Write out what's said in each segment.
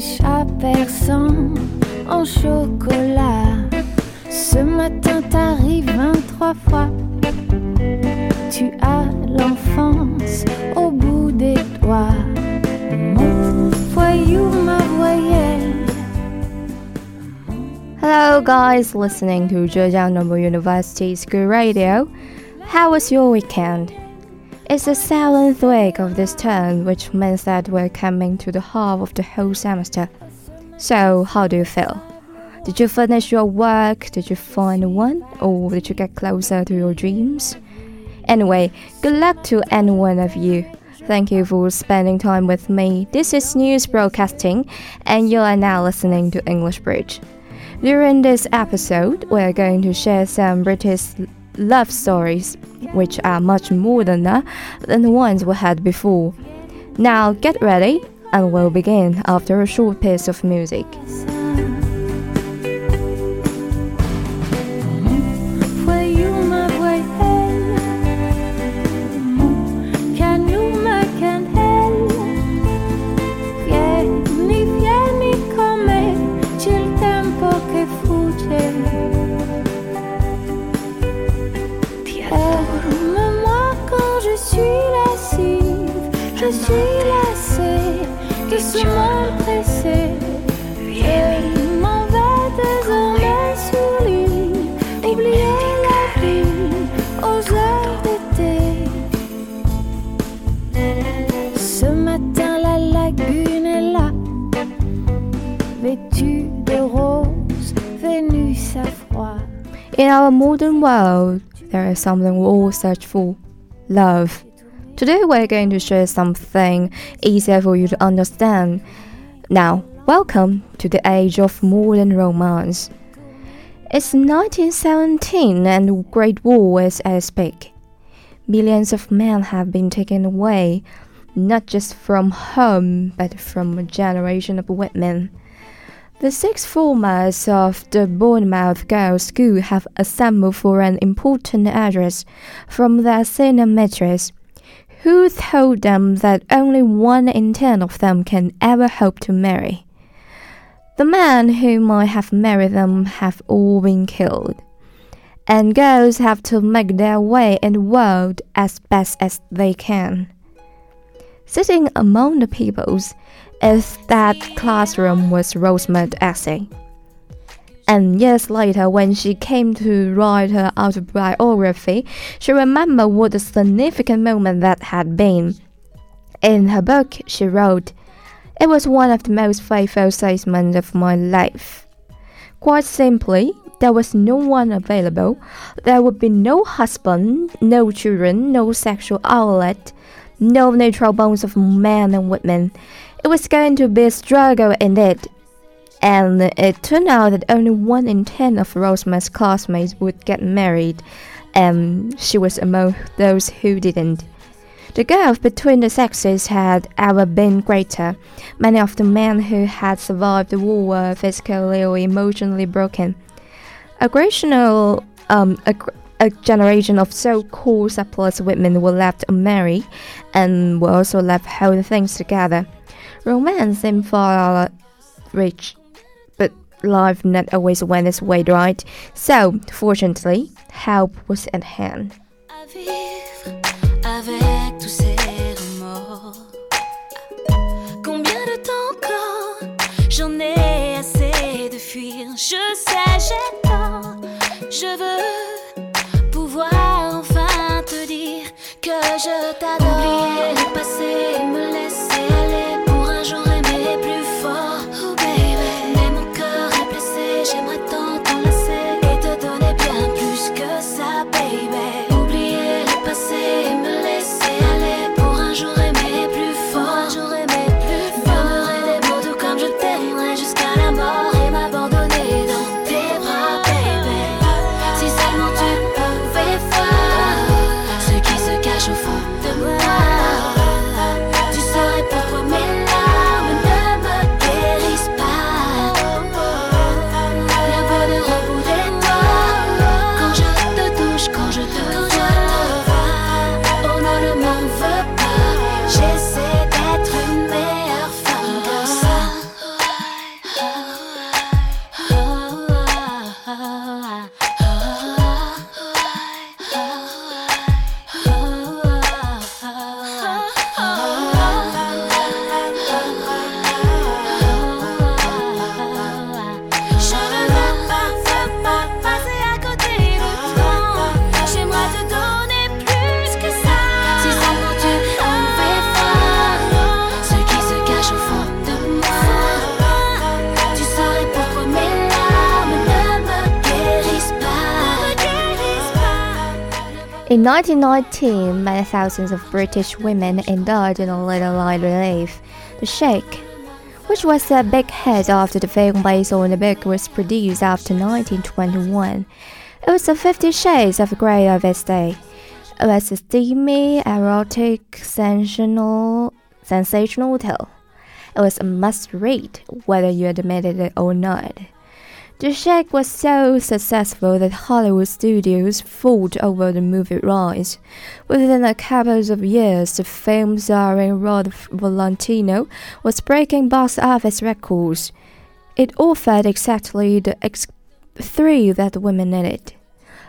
chats persans en chocolat. Ce matin t'arrives 23 fois. Tu as l'enfance au bout des doigts. Mon voyou, ma voyelle. Hello, guys, listening to Zhejiang Normal University School Radio. How was your weekend? It's the seventh week of this term, which means that we're coming to the half of the whole semester. So, how do you feel? Did you finish your work? Did you find one? Or did you get closer to your dreams? Anyway, good luck to any one of you. Thank you for spending time with me. This is News Broadcasting, and you are now listening to English Bridge. During this episode, we're going to share some British love stories, which are much moderner than the ones we had before. Now get ready, and we'll begin after a short piece of music. Aime-moi quand je suis lascive, je suis lassée de ce mal pressé. Je m'en vais désormais sur oublier la ville aux heures d'été. Ce matin, la lagune est là, vêtue de rose, Vénus à. In our modern world, there is something we all search for love. Today, we're going to share something easier for you to understand. Now, welcome to the age of modern romance. It's 1917 and the Great War is at its peak. Millions of men have been taken away, not just from home, but from a generation of women. The six formers of the Bournemouth Girls' School have assembled for an important address from their senior mistress, who told them that only one in ten of them can ever hope to marry. The men who might have married them have all been killed, and girls have to make their way in the world as best as they can. Sitting among the pupils, if that classroom was Rosamund Essex. And years later, when she came to write her autobiography, she remembered what a significant moment that had been. In her book, she wrote, It was one of the most faithful statements of my life. Quite simply, there was no one available. There would be no husband, no children, no sexual outlet, no natural bones of men and women. It was going to be a struggle indeed. And it turned out that only one in ten of Rosamund's classmates would get married, and she was among those who didn't. The gulf between the sexes had ever been greater. Many of the men who had survived the war were physically or emotionally broken. A, um, a, a generation of so-called surplus women were left unmarried and were also left holding things together. Romance seemed far rich, but life not always went its way right. So, fortunately, help was at hand. Je sais. Je veux je t'adore. In 1919, many thousands of British women indulged in a little light relief. The Sheikh, which was a big hit after the film based on the book was produced after 1921. It was the Fifty Shades of Grey of its day. It was a steamy, erotic, sensational, sensational tale. It was a must read, whether you admitted it or not. The Sheikh was so successful that Hollywood studios fought over the movie rights. Within a couple of years, the film starring Rod Valentino was breaking box office records. It offered exactly the ex- thrill that women needed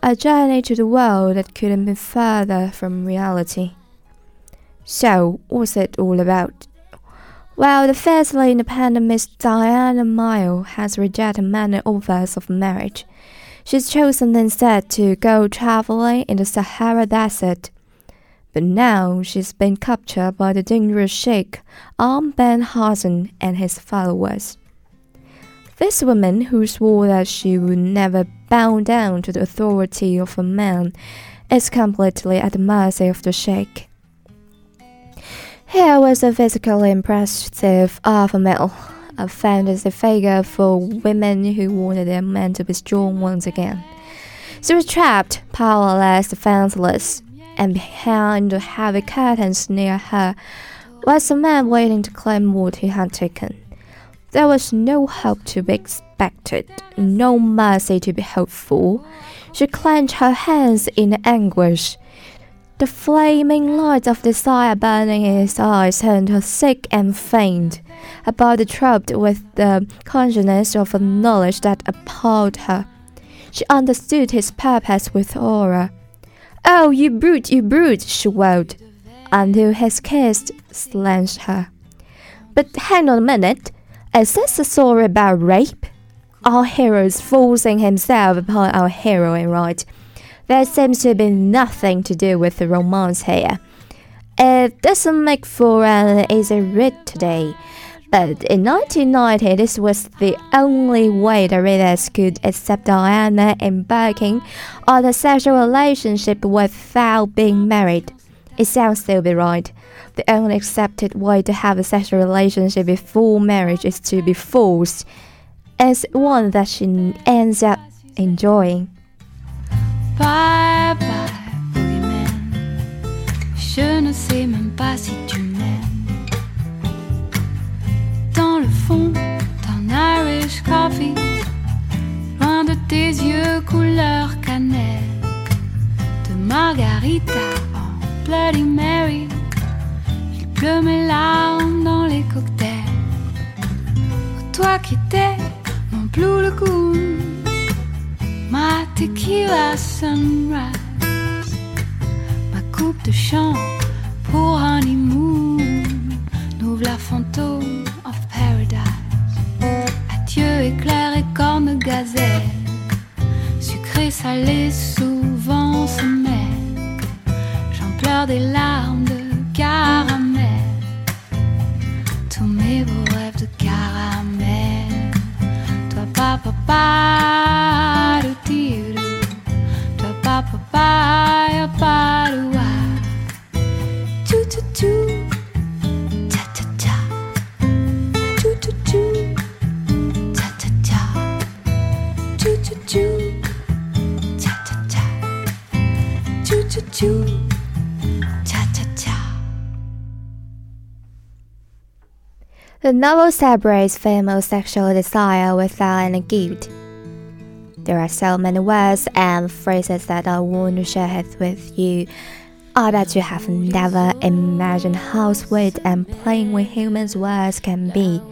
a journey to the world that couldn't be further from reality. So, what's it all about? Well, the fiercely independent Miss Diana Mayo has rejected many offers of marriage. She's chosen instead to go traveling in the Sahara Desert. But now she's been captured by the dangerous sheikh Ahmed Ben Hassan and his followers. This woman, who swore that she would never bow down to the authority of a man, is completely at the mercy of the sheikh. Here was a physically impressive alpha male, a fantasy figure for women who wanted their men to be strong once again. She was trapped, powerless, defenseless, and behind the heavy curtains near her was a man waiting to claim what he had taken. There was no hope to be expected, no mercy to be hoped for. She clenched her hands in anguish the flaming light of desire burning in his eyes turned her sick and faint, her body troubled with the consciousness of a knowledge that appalled her. She understood his purpose with horror. Oh, you brute, you brute, she wailed, until his kiss slanched her. But hang on a minute, is this a story about rape? Our hero is forcing himself upon our heroine, right? There seems to be nothing to do with the romance here. Uh, it doesn't make for uh, an easy read today, but in 1990 this was the only way the readers could accept Diana embarking on a sexual relationship without being married. It sounds stupid, right? The only accepted way to have a sexual relationship before marriage is to be forced, as one that she ends up enjoying. Bye bye, boogeyman. Je ne sais même pas si tu m'aimes. Dans le fond d'un Irish coffee, loin de tes yeux couleur cannelle, de margarita en Bloody Mary, il pleut mes larmes dans les cocktails. toi qui étais mon Blue Lagoon ma tequila sunrise, ma coupe de chant pour honeymoon, nous la fantôme of paradise. Adieu éclair et corne gazelle, sucré salé souvent se. J'en pleure des larmes de caramel, The novel celebrates female sexual desire without any guilt. There are so many words and phrases that I want to share with you. I bet you have never imagined how sweet and plain with humans words can be.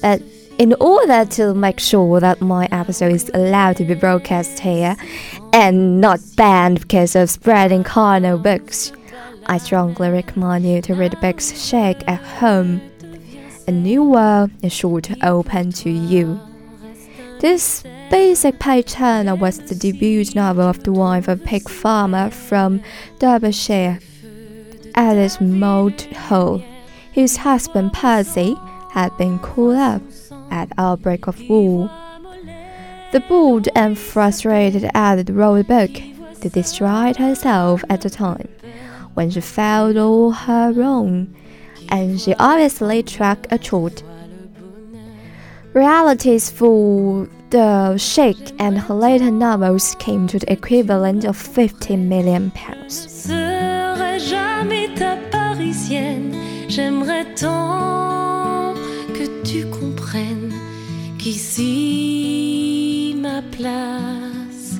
But in order to make sure that my episode is allowed to be broadcast here and not banned because of spreading carnal books, I strongly recommend you to read books Sheikh at home a new world to open to you. This basic page turner was the debut novel of the wife of a pig farmer from Derbyshire, Alice Maude Hull, whose husband Percy had been called up at outbreak of war. The bored and frustrated Alice wrote a book to destroy herself at the time when she felt all her wrong, and she obviously struck a chord. Realities for the Sheikh and her later novels came to the equivalent of 50 million pounds. Qu'ici ma place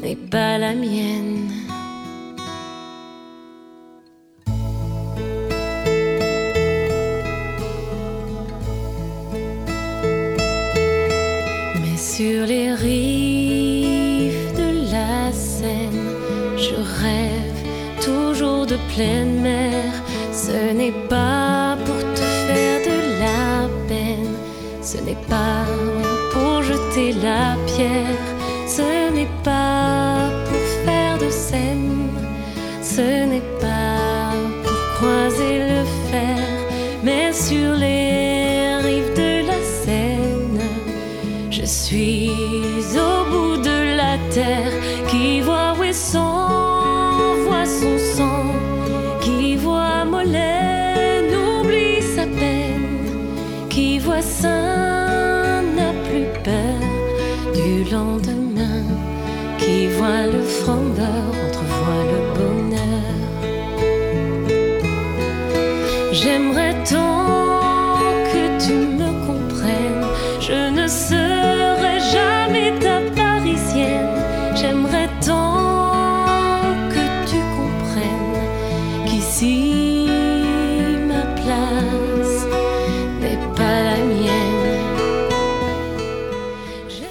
n'est pas la mienne. Pleine mer. Ce n'est pas pour te faire de la peine, ce n'est pas pour jeter la pierre, ce n'est pas pour faire de scène, ce n'est pas pour croiser le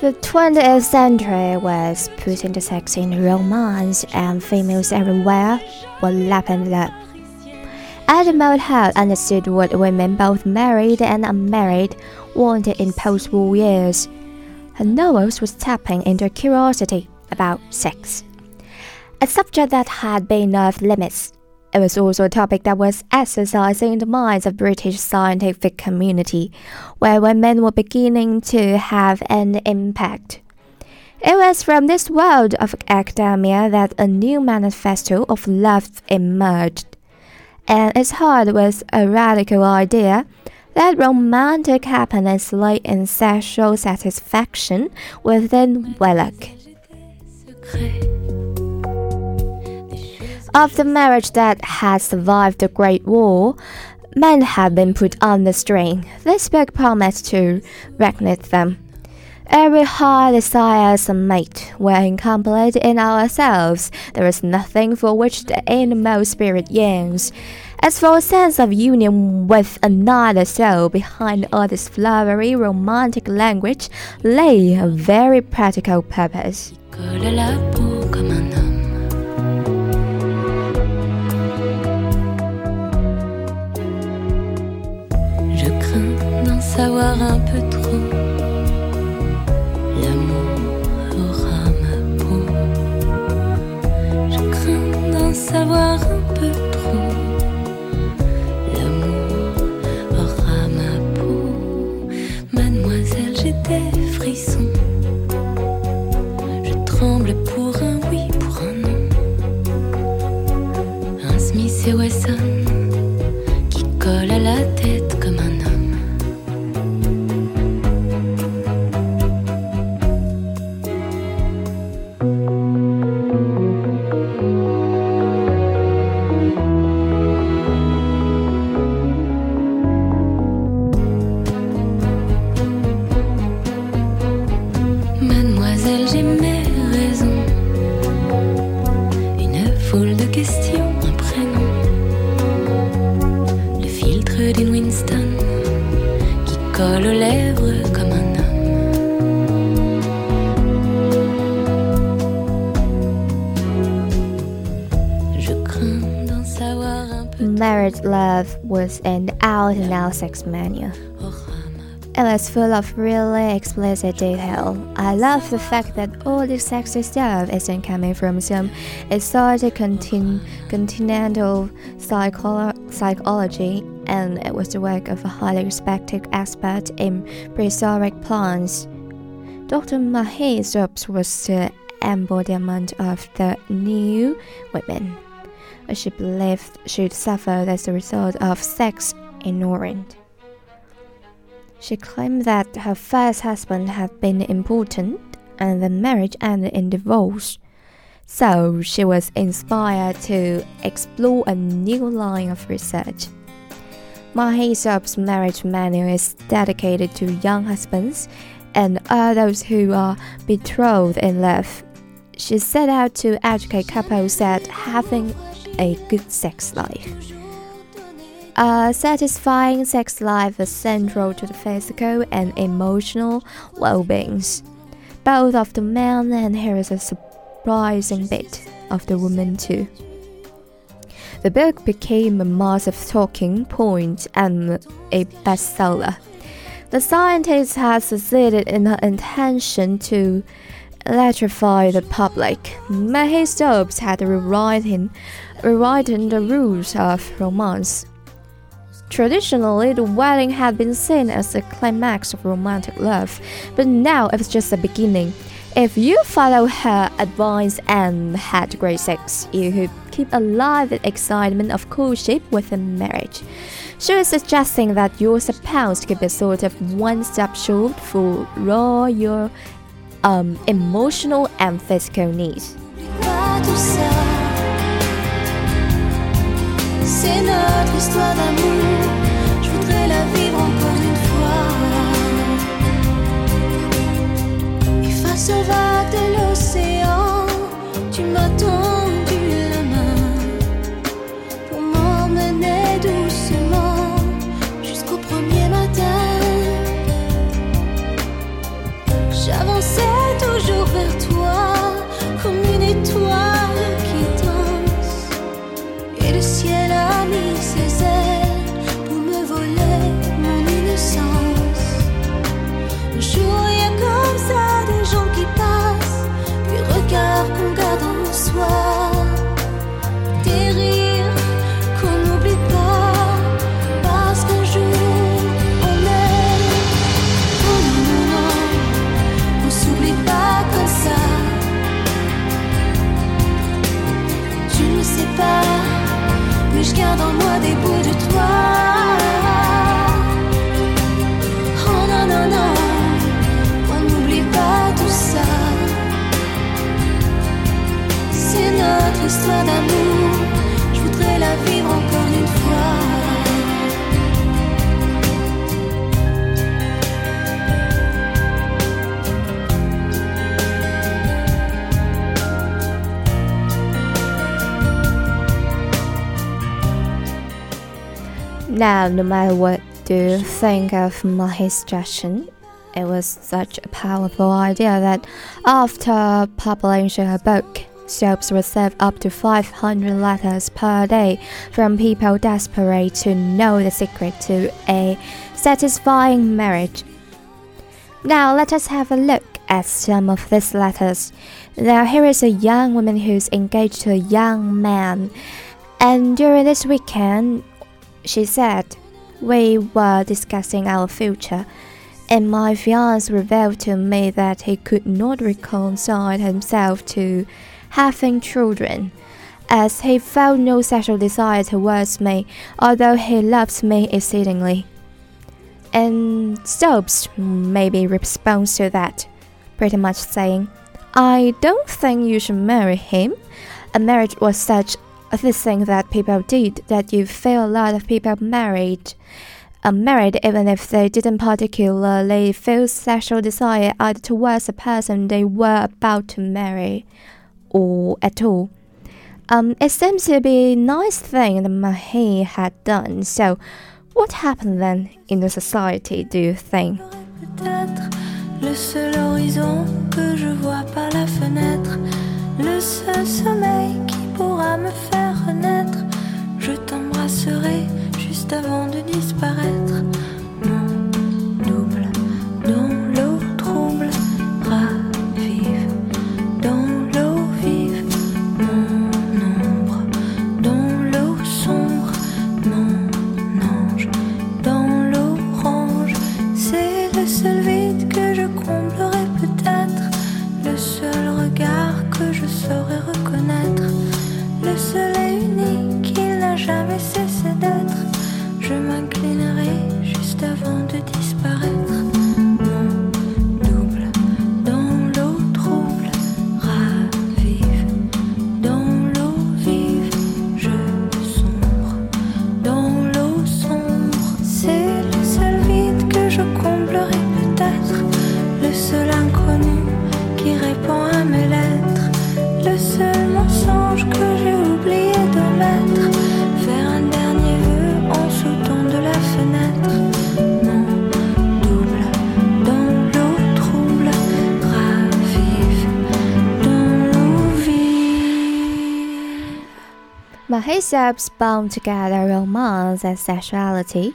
The 20th century was putting the sex in romance, and females everywhere were lapping it up. E.M. Hull had understood what women, both married and unmarried, wanted in post war years. Her novels was tapping into curiosity about sex, a subject that had been off limits. It was also a topic that was exercising the minds of British scientific community, where women were beginning to have an impact. It was from this world of academia that a new manifesto of love emerged, and its heart was a radical idea that romantic happiness lay in sexual satisfaction within wedlock. Of the marriage that had survived the Great War, men had been put on the string. This book promised to reignite them. Every heart desires a mate. We're incomplete in ourselves. There is nothing for which the innermost spirit yearns. As for a sense of union with another soul, behind all this flowery romantic language lay a very practical purpose. Savoir un peu trop. L'amour aura ma peau. Je crains d'en savoir un love was an out and out sex mania. It was full of really explicit detail. I love the fact that all this sexy stuff isn't coming from some exotic contin- continental psycholo- psychology, and it was the work of a highly respected expert in prehistoric plants. Dr. Marie Stopes was the embodiment of the new women. She believed she'd suffered as a result of sex ignorance. She claimed that her first husband had been important and the marriage ended in divorce. So she was inspired to explore a new line of research. Marie Stopes's marriage manual is dedicated to young husbands and others who are betrothed in love. She set out to educate couples that having a good sex life. A satisfying sex life is central to the physical and emotional well-being, both of the man and here is a surprising bit of the woman too. The book became a massive talking point and a bestseller. The scientist has succeeded in her intention to electrify the public. Marie Stopes had rewritten, rewritten the rules of romance. Traditionally, the wedding had been seen as the climax of romantic love, but now it's just the beginning. If you follow her advice and had great sex, you could keep alive the excitement of courtship within marriage. She is suggesting that supposed to keep a sort of one-stop shop for all your um, emotional and physical needs. C'est notre histoire d'amour, Now, no matter what do you think of Marie's suggestion, it was such a powerful idea that after publishing her book, Stopes received up to 500 letters per day from people desperate to know the secret to a satisfying marriage. Now, let us have a look at some of these letters. Now, here is a young woman who's engaged to a young man, and during this weekend, she said, We were discussing our future, and my fiance revealed to me that he could not reconcile himself to having children, as he felt no sexual desire towards me, although he loves me exceedingly. And Stopes maybe responds to that, pretty much saying, I don't think you should marry him. A marriage was such a thing that people did that you feel a lot of people married uh, married even if they didn't particularly feel sexual desire either towards the person they were about to marry or at all. Um, it seems to be a nice thing that Marie had done. So, what happened then in the society, do you think? Le seul horizon que je vois par la fenêtre, le seul sommeil qui pourra me faire t'embrasserai juste avant de disparaître. Marie Stopes bound together romance and sexuality,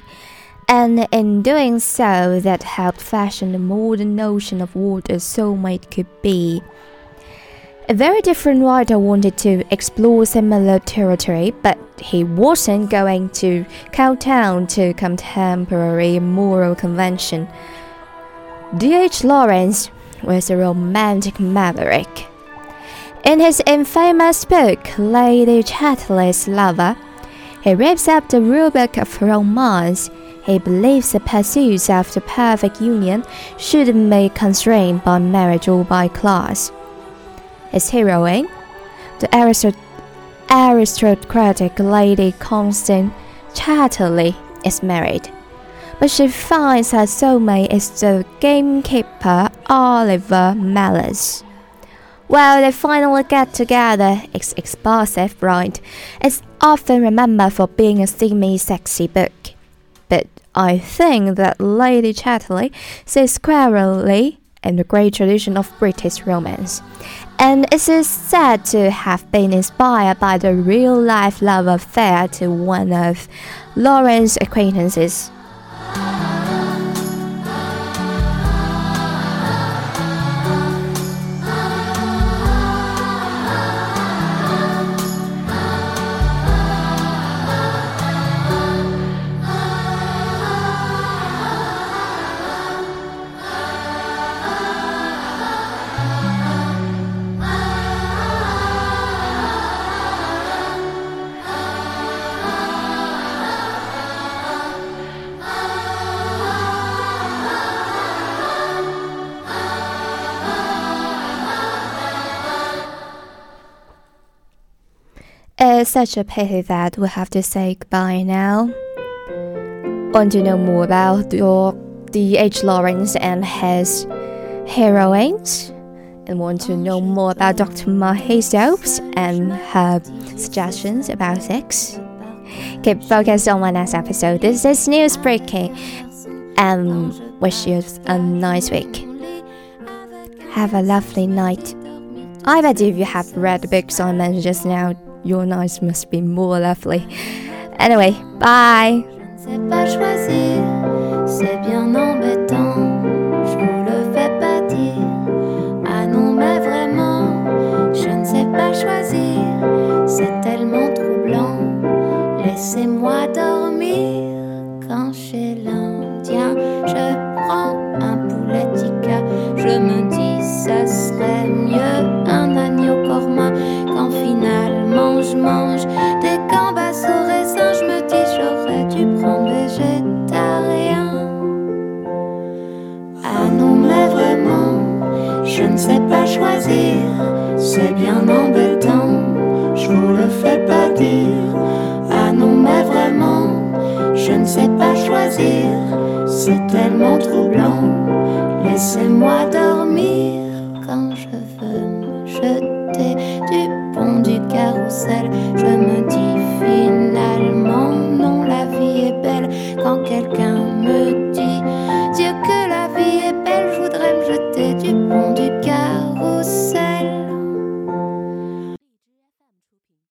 and in doing so, that helped fashion the modern notion of what a soulmate could be. A very different writer wanted to explore similar territory, but he wasn't going to kowtow to contemporary moral convention. D.H. Lawrence was a romantic maverick. In his infamous book, Lady Chatterley's Lover, he rips up the rulebook of romance. He believes the pursuit of the perfect union shouldn't be constrained by marriage or by class. His heroine, the aristocrat aristocratic Lady Constance Chatterley, is married, but she finds her soulmate is the gamekeeper Oliver Mellors. Well, they finally get together. It's explosive, right? It's often remembered for being a steamy, sexy book. But I think that Lady Chatterley sits squarely in the great tradition of British romance, and it is said to have been inspired by the real life love affair to one of Lawrence's acquaintances. Such a pity that we have to say goodbye now. Want to know more about your D.H. Lawrence and his heroines? And want to know more about Dr. Marie Stopes and her suggestions about sex? Keep focused on my next episode. This is News Breaking and wish you a nice week. Have a lovely night. I bet if you have read the books I mentioned just now, your nights must be more lovely. Anyway, bye. sais pas choisir, c'est bien embêtant. Je vous le fais pas dire. Ah non, mais vraiment, je ne sais pas choisir. C'est tellement troublant. Laissez-moi dormir